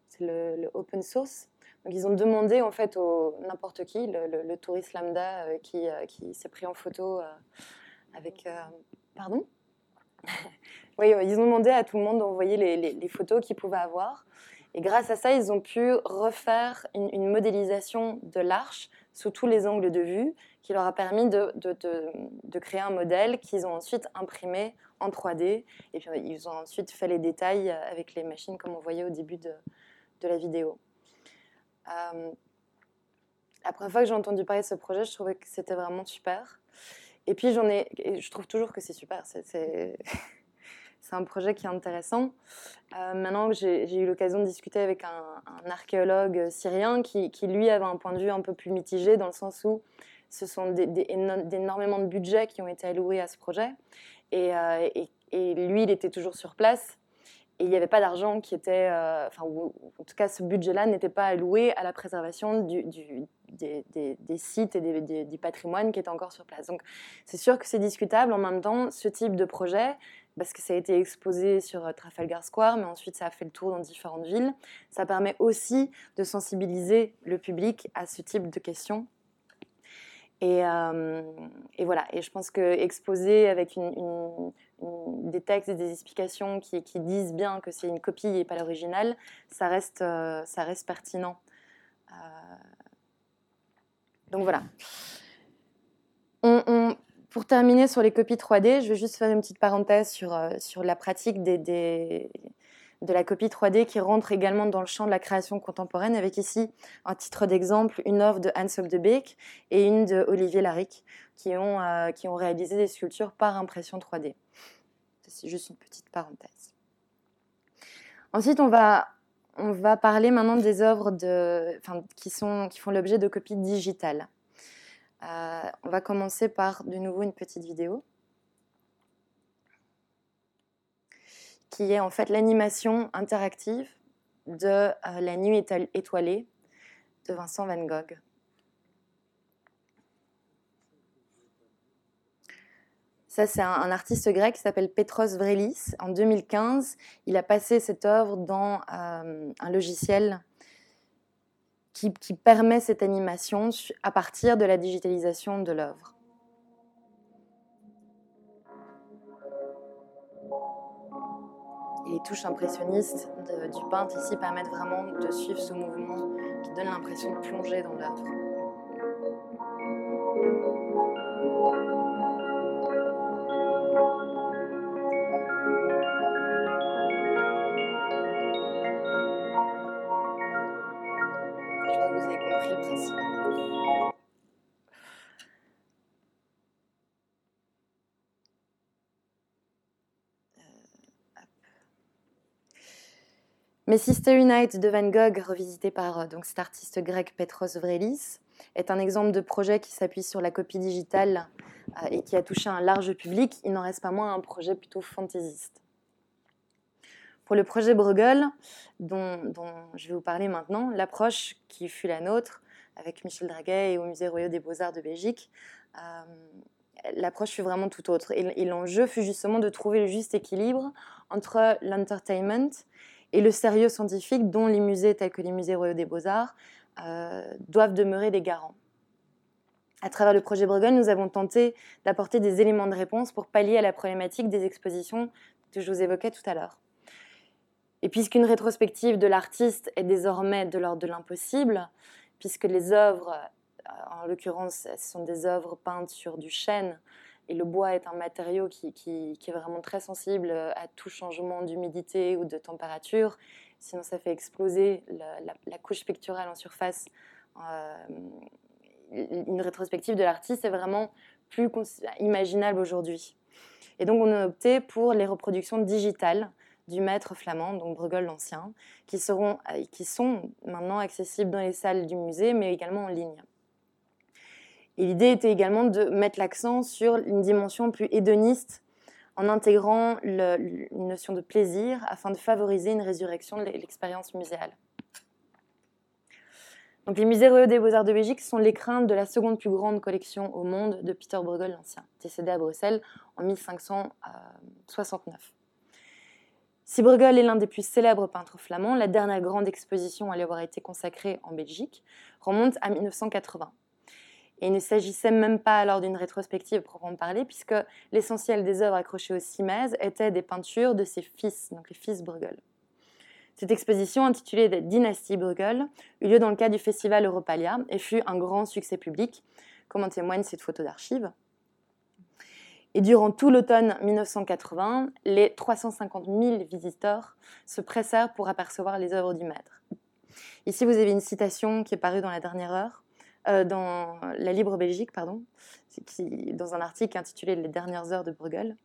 c'est le, le, open source, ils ont demandé en fait au n'importe qui, le, touriste lambda euh, qui, euh, qui s'est pris en photo euh, avec... pardon? Oui, ils ont demandé à tout le monde d'envoyer les, photos qu'ils pouvaient avoir. Et grâce à ça, ils ont pu refaire une, modélisation de l'arche sous tous les angles de vue, qui leur a permis de créer un modèle qu'ils ont ensuite imprimé en 3D. Et puis ils ont ensuite fait les détails avec les machines, comme on voyait au début de, la vidéo. Euh, la première fois que j'ai entendu parler de ce projet, je trouvais que c'était vraiment super. Et puis j'en ai, je trouve toujours que c'est super. C'est un projet qui est intéressant. Euh, maintenant que j'ai eu l'occasion de discuter avec un, archéologue syrien qui, lui, avait un point de vue un peu plus mitigé, dans le sens où ce sont des, énormément de budgets qui ont été alloués à ce projet. Et, euh, et, et, lui, il était toujours sur place. Et il n'y avait pas d'argent qui était, euh, enfin, en tout cas, ce budget-là n'était pas alloué à la préservation des, sites et du patrimoine qui était encore sur place. Donc, c'est sûr que c'est discutable. En même temps, ce type de projet, parce que ça a été exposé sur euh, Trafalgar Square, mais ensuite ça a fait le tour dans différentes villes. Ça permet aussi de sensibiliser le public à ce type de questions. Et, euh, voilà, et je pense que exposer avec une, des textes et des explications qui, disent bien que c'est une copie et pas l'original, ça reste, euh, ça reste pertinent. Euh, donc voilà. Pour terminer sur les copies 3D, je vais juste faire une petite parenthèse sur, euh, sur la pratique des, de la copie 3D qui rentre également dans le champ de la création contemporaine, avec ici, un titre d'exemple, une œuvre de Hans de Beek et une de Olivier Laric, qui ont, euh, réalisé des sculptures par impression 3D. C'est juste une petite parenthèse. Ensuite, on va, parler maintenant des œuvres qui font l'objet de copies digitales. Euh, on va commencer par de nouveau une petite vidéo qui est en fait l'animation interactive de euh, La nuit étoilée de Vincent Van Gogh. Ça, c'est un, artiste grec qui s'appelle Petros Vrelis. En 2015, il a passé cette œuvre dans euh, un logiciel qui, permet cette animation à partir de la digitalisation de l'œuvre. Les touches impressionnistes du peintre ici permettent vraiment de suivre ce mouvement qui donne l'impression de plonger dans l'œuvre. Mais Sister Night de Van Gogh, revisité par euh, donc, cet artiste grec Petros Vrelis, est un exemple de projet qui s'appuie sur la copie digitale et qui a touché un large public, il n'en reste pas moins un projet plutôt fantaisiste. Pour le projet Bruegel, dont, je vais vous parler maintenant, l'approche qui fut la nôtre avec Michel Draguet et au Musée Royal des Beaux-Arts de Belgique, l'approche fut vraiment tout autre. Et, l'enjeu fut justement de trouver le juste équilibre entre l'entertainment et le sérieux scientifique dont les musées tels que les musées royaux des beaux-arts euh, doivent demeurer des garants. À travers le projet Bruegel, nous avons tenté d'apporter des éléments de réponse pour pallier à la problématique des expositions que je vous évoquais tout à l'heure. Et puisqu'une rétrospective de l'artiste est désormais de l'ordre de l'impossible, puisque les œuvres en l'occurrence, ce sont des œuvres peintes sur du chêne. Et le bois est un matériau qui, est vraiment très sensible à tout changement d'humidité ou de température. Sinon, ça fait exploser la, couche picturale en surface. Euh, une rétrospective de l'artiste est vraiment plus imaginable aujourd'hui. Et donc, on a opté pour les reproductions digitales du maître flamand, donc Bruegel l'Ancien, qui, qui sont maintenant accessibles dans les salles du musée, mais également en ligne. L'idée était également de mettre l'accent sur une dimension plus hédoniste en intégrant une notion de plaisir afin de favoriser une résurrection de l'expérience muséale. Donc, les musées royaux des beaux-arts de Belgique sont craintes de la seconde plus grande collection au monde de Peter Bruegel l'Ancien, décédé à Bruxelles en 1569. Si Bruegel est l'un des plus célèbres peintres flamands, la dernière grande exposition à lui avoir été consacrée en Belgique remonte à 1980. Et il ne s'agissait même pas alors d'une rétrospective proprement parler, puisque l'essentiel des œuvres accrochées au Simèze étaient des peintures de ses fils, donc les fils Bruegel. Cette exposition, intitulée Dynastie Bruegel, eut lieu dans le cadre du festival Europalia et fut un grand succès public, comme en témoigne cette photo d'archive. Et durant tout l'automne 1980, les 350 000 visiteurs se pressèrent pour apercevoir les œuvres du maître. Ici, vous avez une citation qui est parue dans la dernière heure euh, dans la Libre Belgique, pardon, dans un article intitulé Les dernières heures de Bruegel,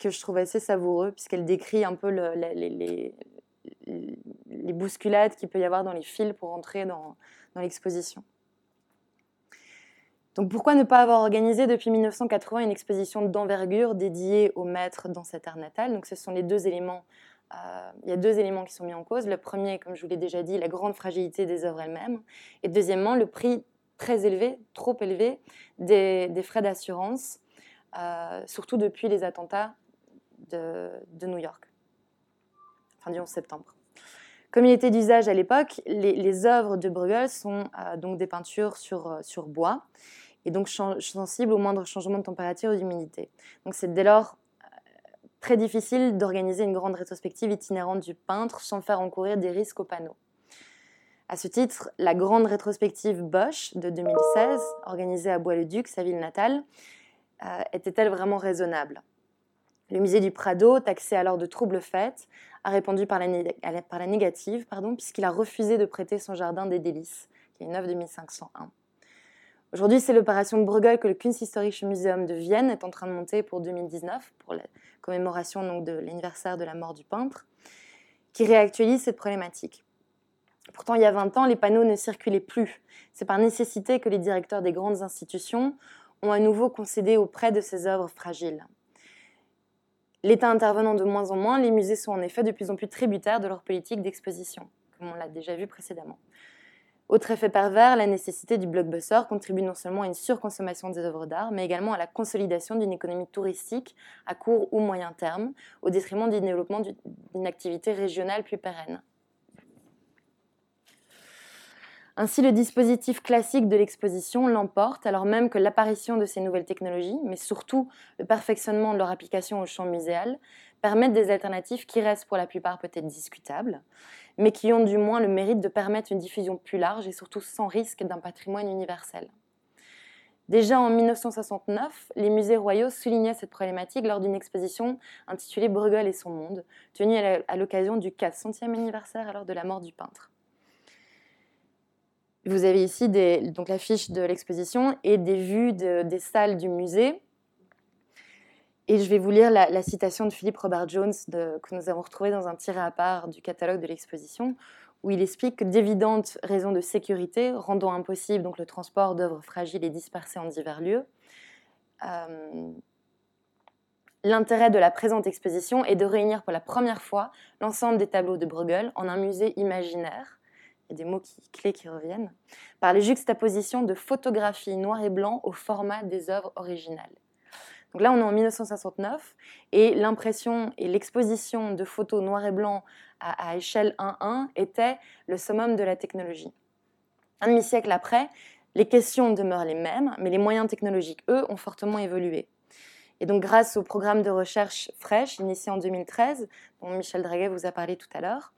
que je trouve assez savoureux, puisqu'elle décrit un peu les, bousculades qu'il peut y avoir dans les fils pour entrer dans, l'exposition. Donc pourquoi ne pas avoir organisé depuis 1980 une exposition d'envergure dédiée au maître dans cette art natale Donc ce sont les deux éléments. Euh, il y a deux éléments qui sont mis en cause. Le premier, comme je vous l'ai déjà dit, la grande fragilité des œuvres elles-mêmes. Et deuxièmement, le prix très élevé, trop élevé, des, frais d'assurance, euh, surtout depuis les attentats de, New York, fin du 11 septembre. Comme il était d'usage à l'époque, les, œuvres de Bruegel sont euh, donc des peintures sur, euh, bois et donc sensibles au moindre changement de température ou d'humidité. Donc c'est dès lors très difficile d'organiser une grande rétrospective itinérante du peintre sans faire encourir des risques au panneau. À ce titre, la grande rétrospective Bosch de 2016, organisée à Bois-le-Duc, sa ville natale, euh, était-elle vraiment raisonnable? Le musée du Prado, taxé alors de troubles faits, a répondu par la, négative, puisqu'il a refusé de prêter son jardin des délices, qui est une œuvre de 1501. Aujourd'hui, c'est l'opération de Bruegel que le Kunsthistorische Museum de Vienne est en train de monter pour 2019, pour la commémoration de l'anniversaire de la mort du peintre, qui réactualise cette problématique. Pourtant, il y a 20 ans, les panneaux ne circulaient plus. C'est par nécessité que les directeurs des grandes institutions ont à nouveau concédé auprès de ces œuvres fragiles. L'État intervenant de moins en moins, les musées sont en effet de plus en plus tributaires de leur politique d'exposition, comme on l'a déjà vu précédemment. Autre effet pervers, la nécessité du blockbuster contribue non seulement à une surconsommation des œuvres d'art, mais également à la consolidation d'une économie touristique à court ou moyen terme, au détriment du développement d'une activité régionale plus pérenne. Ainsi, le dispositif classique de l'exposition l'emporte, alors même que l'apparition de ces nouvelles technologies, mais surtout le perfectionnement de leur application au champ muséal, permettent des alternatives qui restent pour la plupart peut-être discutables, mais qui ont du moins le mérite de permettre une diffusion plus large et surtout sans risque d'un patrimoine universel. Déjà en 1969, les musées royaux soulignaient cette problématique lors d'une exposition intitulée Bruegel et son monde, tenue à l'occasion du 400e anniversaire alors de la mort du peintre. Vous avez ici donc l'affiche de l'exposition et des vues des salles du musée. Et je vais vous lire la, citation de Philippe Robert Jones que nous avons retrouvée dans un tiré à part du catalogue de l'exposition, où il explique que d'évidentes raisons de sécurité rendant impossible donc, le transport d'œuvres fragiles et dispersées en divers lieux, euh, l'intérêt de la présente exposition est de réunir pour la première fois l'ensemble des tableaux de Bruegel en un musée imaginaire. A des mots clés qui reviennent, par les juxtapositions de photographies noir et blanc au format des œuvres originales. Donc là, on est en 1969 et l'impression et l'exposition de photos noir et blanc à, échelle 1-1 était le summum de la technologie. Un demi-siècle après, les questions demeurent les mêmes, mais les moyens technologiques, eux, ont fortement évolué. Et donc, grâce au programme de recherche Fresh, initié en 2013, dont Michel Draguet vous a parlé tout à l'heure,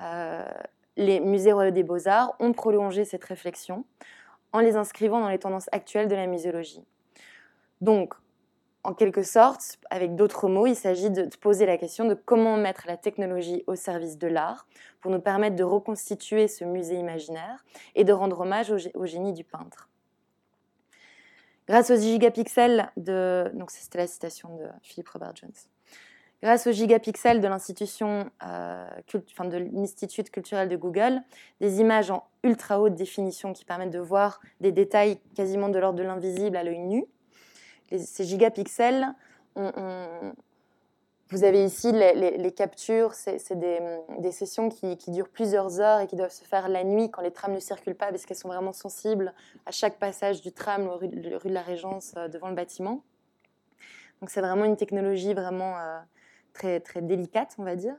euh, les musées royaux des beaux-arts ont prolongé cette réflexion en les inscrivant dans les tendances actuelles de la muséologie. Donc, en quelque sorte, avec d'autres mots, il s'agit de poser la question de comment mettre la technologie au service de l'art pour nous permettre de reconstituer ce musée imaginaire et de rendre hommage au, génie du peintre. Grâce aux gigapixels de... Donc c'était la citation de Philippe Robert Jones. Grâce aux gigapixels de l'institution, euh, de l'Institut culturel de Google, des images en ultra haute définition qui permettent de voir des détails quasiment de l'ordre de l'invisible à l'œil nu, ces gigapixels, vous avez ici les, captures, c'est des, sessions qui, durent plusieurs heures et qui doivent se faire la nuit quand les trams ne circulent pas parce qu'elles sont vraiment sensibles à chaque passage du tram, rue, rue de la Régence euh, devant le bâtiment. Donc c'est vraiment une technologie vraiment euh, très, très délicate, on va dire.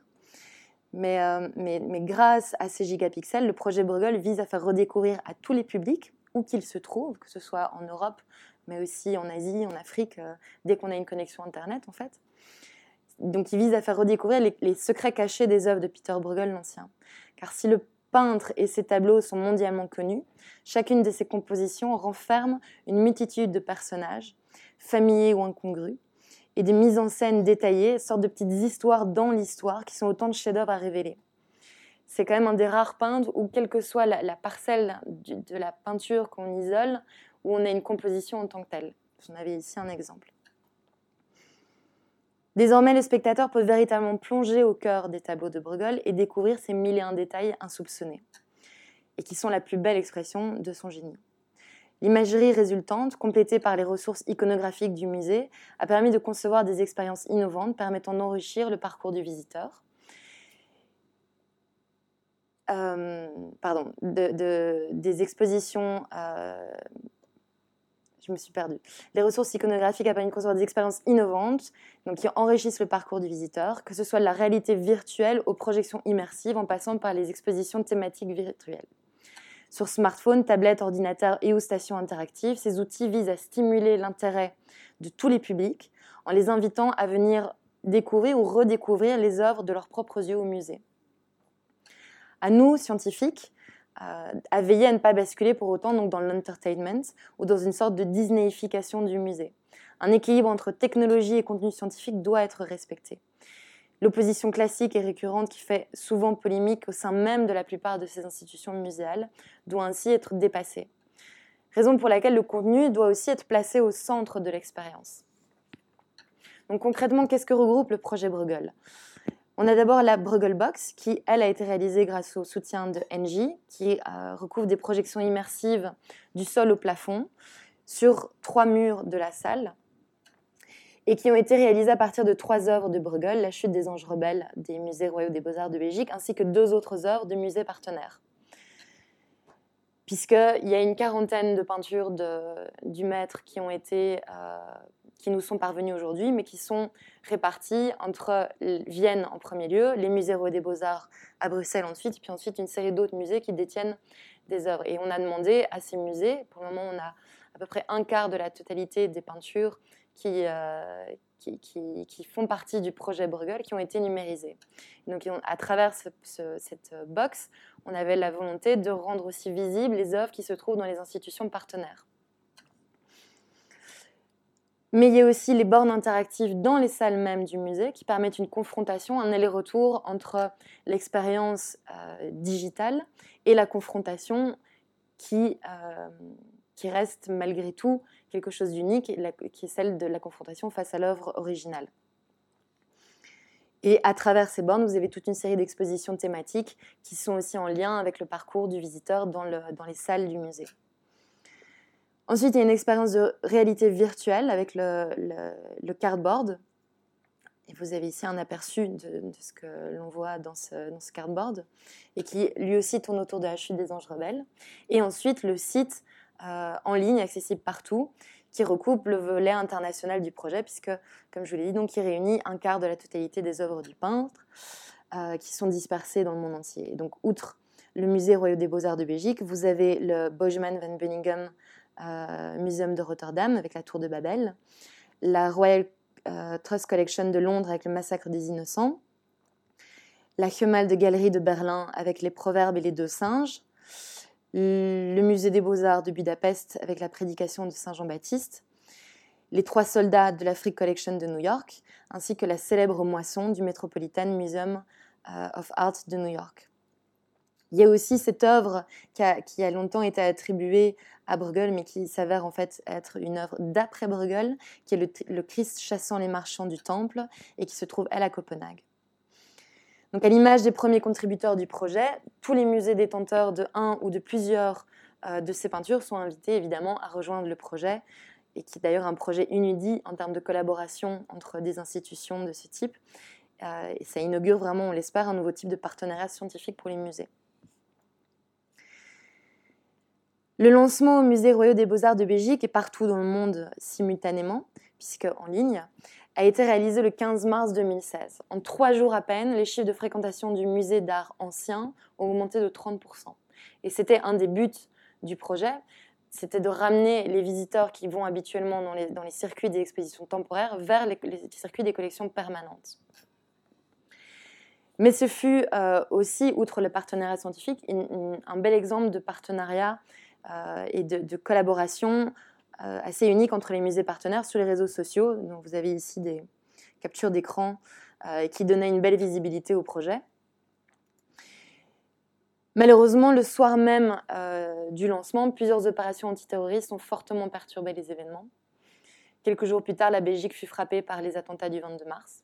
Mais, euh, mais, mais, grâce à ces gigapixels, le projet Bruegel vise à faire redécouvrir à tous les publics, où qu'ils se trouvent, que ce soit en Europe, mais aussi en Asie, en Afrique, euh, dès qu'on a une connexion Internet, en fait. Donc, il vise à faire redécouvrir les, secrets cachés des œuvres de Peter Bruegel l'Ancien. Car si le peintre et ses tableaux sont mondialement connus, chacune de ses compositions renferme une multitude de personnages, familiers ou incongrus, et des mises en scène détaillées, sortes de petites histoires dans l'histoire qui sont autant de chefs-d'œuvre à révéler. C'est quand même un des rares peintres où, quelle que soit la, parcelle de la peinture qu'on isole, où on a une composition en tant que telle. J'en avais ici un exemple. Désormais, les spectateurs peuvent véritablement plonger au cœur des tableaux de Bruegel et découvrir ces mille et un détails insoupçonnés, et qui sont la plus belle expression de son génie. L'imagerie résultante, complétée par les ressources iconographiques du musée, a permis de concevoir des expériences innovantes permettant d'enrichir le parcours du visiteur. Euh, pardon, des expositions euh, je me suis perdue. Les ressources iconographiques permis de concevoir des expériences innovantes, qui enrichissent le parcours du visiteur, que ce soit la réalité virtuelle aux projections immersives, en passant par les expositions thématiques virtuelles. Sur smartphone, tablette, ordinateur et ou station interactive, ces outils visent à stimuler l'intérêt de tous les publics en les invitant à venir découvrir ou redécouvrir les œuvres de leurs propres yeux au musée. À nous, scientifiques, à veiller à ne pas basculer pour autant donc dans l'entertainment ou dans une sorte de Disneyification du musée. Un équilibre entre technologie et contenu scientifique doit être respecté. L'opposition classique et récurrente qui fait souvent polémique au sein même de la plupart de ces institutions muséales doit ainsi être dépassée. Raison pour laquelle le contenu doit aussi être placé au centre de l'expérience. Donc concrètement, qu'est-ce que regroupe le projet Bruegel? On a d'abord la Bruegel Box, qui, elle, a été réalisée grâce au soutien de Engie, qui euh, recouvre des projections immersives du sol au plafond sur trois murs de la salle et qui ont été réalisées à partir de trois œuvres de Bruegel, La chute des anges rebelles des musées royaux des beaux-arts de Belgique, ainsi que deux autres œuvres de musées partenaires. Puisqu'il y a une quarantaine de peintures du maître euh, qui nous sont parvenus aujourd'hui, mais qui sont répartis entre Vienne en premier lieu, les musées des Beaux-Arts à Bruxelles ensuite, puis ensuite une série d'autres musées qui détiennent des œuvres. Et on a demandé à ces musées, pour le moment on a à peu près un quart de la totalité des peintures qui, euh, qui, qui, font partie du projet Bruegel, qui ont été numérisées. donc à travers cette box, on avait la volonté de rendre aussi visibles les œuvres qui se trouvent dans les institutions partenaires. Mais il y a aussi les bornes interactives dans les salles même du musée qui permettent une confrontation, un aller-retour entre l'expérience euh, digitale et la confrontation qui, euh, qui reste malgré tout quelque chose d'unique, qui est celle de la confrontation face à l'œuvre originale. Et à travers ces bornes, vous avez toute une série d'expositions thématiques qui sont aussi en lien avec le parcours du visiteur dans, le, dans les salles du musée. Ensuite, il y a une expérience de réalité virtuelle avec le, le, cardboard. Et vous avez ici un aperçu de, ce que l'on voit dans ce, dans ce, cardboard, et qui lui aussi tourne autour de la chute des anges rebelles. Et ensuite, le site euh, en ligne, accessible partout, qui recoupe le volet international du projet, puisque, comme je vous l'ai dit, donc, il réunit un quart de la totalité des œuvres du peintre, euh, qui sont dispersées dans le monde entier. donc, outre le musée Royal des Beaux-Arts de Belgique, vous avez le Bogeman van Beuningen euh, Museum de Rotterdam avec la Tour de Babel, la Royal Trust Collection de Londres avec le Massacre des Innocents, la de Galerie de Berlin avec les Proverbes et les deux singes, le Musée des Beaux-Arts de Budapest avec la prédication de Saint Jean-Baptiste, les Trois Soldats de l'Afrique Collection de New York, ainsi que la célèbre moisson du Metropolitan Museum euh, of Art de New York. Il y a aussi cette œuvre qui a, longtemps été attribuée à Bruegel, mais qui s'avère en fait être une œuvre d'après Bruegel, qui est le, Christ chassant les marchands du temple et qui se trouve à la Copenhague. Donc, à l'image des premiers contributeurs du projet, tous les musées détenteurs de un ou de plusieurs euh, de ces peintures sont invités évidemment à rejoindre le projet, et qui est d'ailleurs un projet inédit en termes de collaboration entre des institutions de ce type. Euh, et ça inaugure vraiment, on l'espère, un nouveau type de partenariat scientifique pour les musées. Le lancement au Musée Royal des Beaux-Arts de Belgique et partout dans le monde simultanément, puisque en ligne, a été réalisé le 15 mars 2016. En trois jours à peine, les chiffres de fréquentation du musée d'art ancien ont augmenté de 30%. Et c'était un des buts du projet, c'était de ramener les visiteurs qui vont habituellement dans les, circuits des expositions temporaires vers les, circuits des collections permanentes. Mais ce fut euh, aussi, outre le partenariat scientifique, un bel exemple de partenariat euh, et de, collaboration assez unique entre les musées partenaires sur les réseaux sociaux. Donc vous avez ici des captures d'écran euh, qui donnaient une belle visibilité au projet. Malheureusement, le soir même du lancement, plusieurs opérations antiterroristes ont fortement perturbé les événements. Quelques jours plus tard, la Belgique fut frappée par les attentats du 22 mars.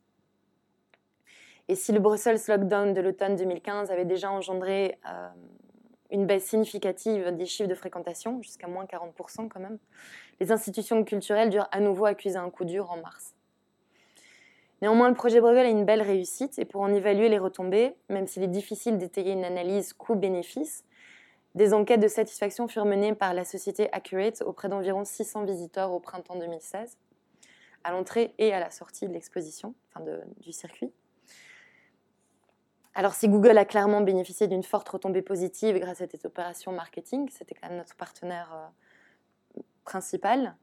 Et si le Brussels Lockdown de l'automne 2015 avait déjà engendré une baisse significative des chiffres de fréquentation, jusqu'à moins 40% quand même, les institutions culturelles durent à nouveau accuser un coup dur en mars. Néanmoins, le projet Bruegel a une belle réussite et pour en évaluer les retombées, même s'il est difficile d'étayer une analyse coût-bénéfice, des enquêtes de satisfaction furent menées par la société Accurate auprès d'environ 600 visiteurs au printemps 2016, à l'entrée et à la sortie de l'exposition, enfin du circuit. Alors si Google a clairement bénéficié d'une forte retombée positive grâce à cette opération marketing, c'était quand même notre partenaire euh, principal,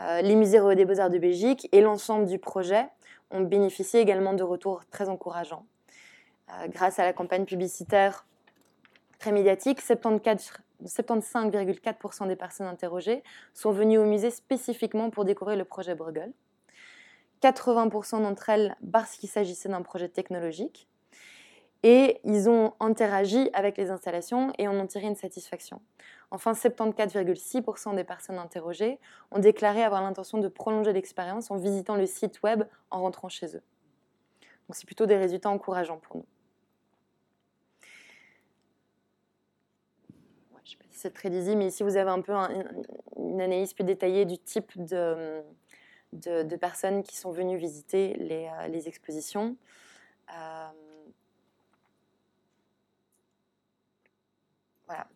euh, les musées des Beaux-Arts de Belgique et l'ensemble du projet ont bénéficié également de retours très encourageants. Euh, grâce à la campagne publicitaire très médiatique, 75,4% des personnes interrogées sont venues au musée spécifiquement pour découvrir le projet Bruegel. 80% d'entre elles parce qu'il s'agissait d'un projet technologique et ils ont interagi avec les installations et en ont tiré une satisfaction. Enfin, 74,6% des personnes interrogées ont déclaré avoir l'intention de prolonger l'expérience en visitant le site web en rentrant chez eux. Donc c'est plutôt des résultats encourageants pour nous. je ne sais pas si c'est très lisible, mais ici vous avez un peu une analyse plus détaillée du type de, personnes qui sont venues visiter les, euh, expositions. Euh,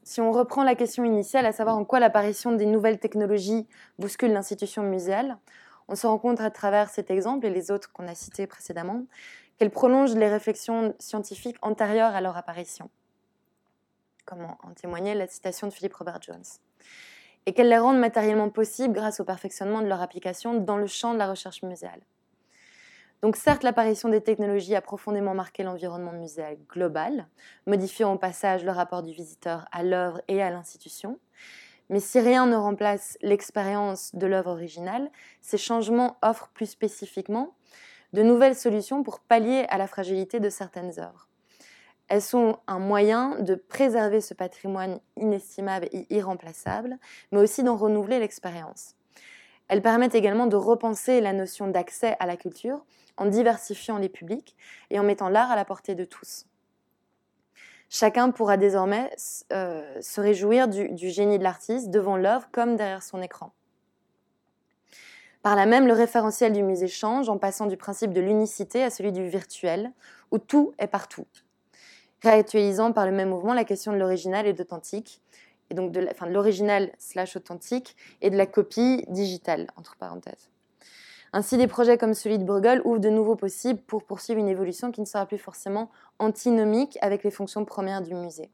Si on reprend la question initiale, à savoir en quoi l'apparition des nouvelles technologies bouscule l'institution muséale, on se rend compte à travers cet exemple et les autres qu'on a cités précédemment qu'elles prolongent les réflexions scientifiques antérieures à leur apparition, comme en témoignait la citation de Philip Robert Jones, et qu'elles les rendent matériellement possibles grâce au perfectionnement de leur application dans le champ de la recherche muséale. Donc certes, l'apparition des technologies a profondément marqué l'environnement muséal global, modifiant au passage le rapport du visiteur à l'œuvre et à l'institution. Mais si rien ne remplace l'expérience de l'œuvre originale, ces changements offrent plus spécifiquement de nouvelles solutions pour pallier à la fragilité de certaines œuvres. Elles sont un moyen de préserver ce patrimoine inestimable et irremplaçable, mais aussi d'en renouveler l'expérience. Elles permettent également de repenser la notion d'accès à la culture en diversifiant les publics et en mettant l'art à la portée de tous. Chacun pourra désormais euh, se réjouir du, génie de l'artiste devant l'œuvre comme derrière son écran. Par là même, le référentiel du musée change en passant du principe de l'unicité à celui du virtuel, où tout est partout, réactualisant par le même mouvement la question de l'original et d'authentique, et donc de l'original slash authentique et de la copie digitale, entre parenthèses. Ainsi, des projets comme celui de Bruegel ouvrent de nouveaux possibles pour poursuivre une évolution qui ne sera plus forcément antinomique avec les fonctions premières du musée.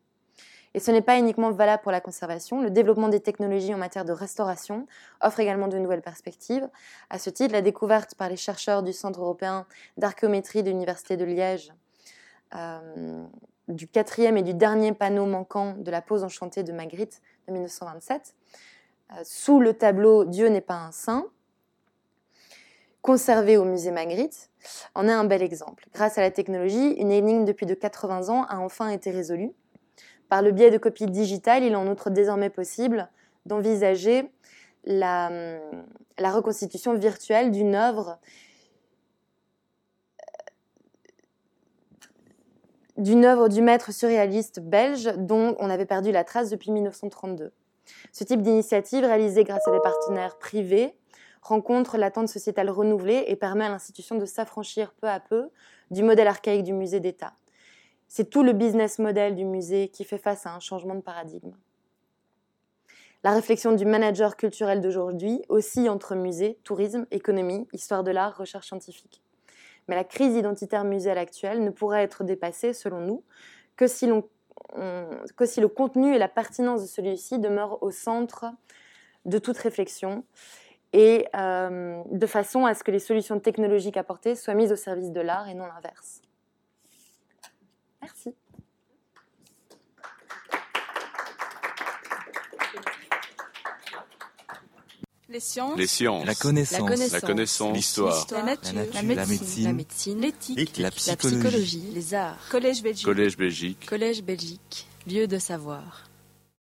Et ce n'est pas uniquement valable pour la conservation. Le développement des technologies en matière de restauration offre également de nouvelles perspectives. À ce titre, la découverte par les chercheurs du Centre européen d'archéométrie de l'Université de Liège euh, du quatrième et du dernier panneau manquant de la pose enchantée de Magritte de 1927, euh, sous le tableau Dieu n'est pas un saint, conservé au musée Magritte, en est un bel exemple. Grâce à la technologie, une énigme depuis de 80 ans a enfin été résolue. Par le biais de copies digitales, il est en outre désormais possible d'envisager la, la, reconstitution virtuelle d'une œuvre d'une œuvre du maître surréaliste belge dont on avait perdu la trace depuis 1932. Ce type d'initiative, réalisée grâce à des partenaires privés, rencontre l'attente sociétale renouvelée et permet à l'institution de s'affranchir peu à peu du modèle archaïque du musée d'État. C'est tout le business model du musée qui fait face à un changement de paradigme. La réflexion du manager culturel d'aujourd'hui aussi entre musée, tourisme, économie, histoire de l'art, recherche scientifique. Mais la crise identitaire muséale actuelle ne pourrait être dépassée, selon nous, que si, que si le contenu et la pertinence de celui-ci demeurent au centre de toute réflexion et euh, de façon à ce que les solutions technologiques apportées soient mises au service de l'art et non l'inverse. Merci. Les sciences. Les sciences. La connaissance. La connaissance. L'histoire. La, nature. La, médecine. La médecine. L'éthique. La, psychologie. Les arts. Collège Belgique. Collège Belgique. Collège Belgique. Lieu de savoir.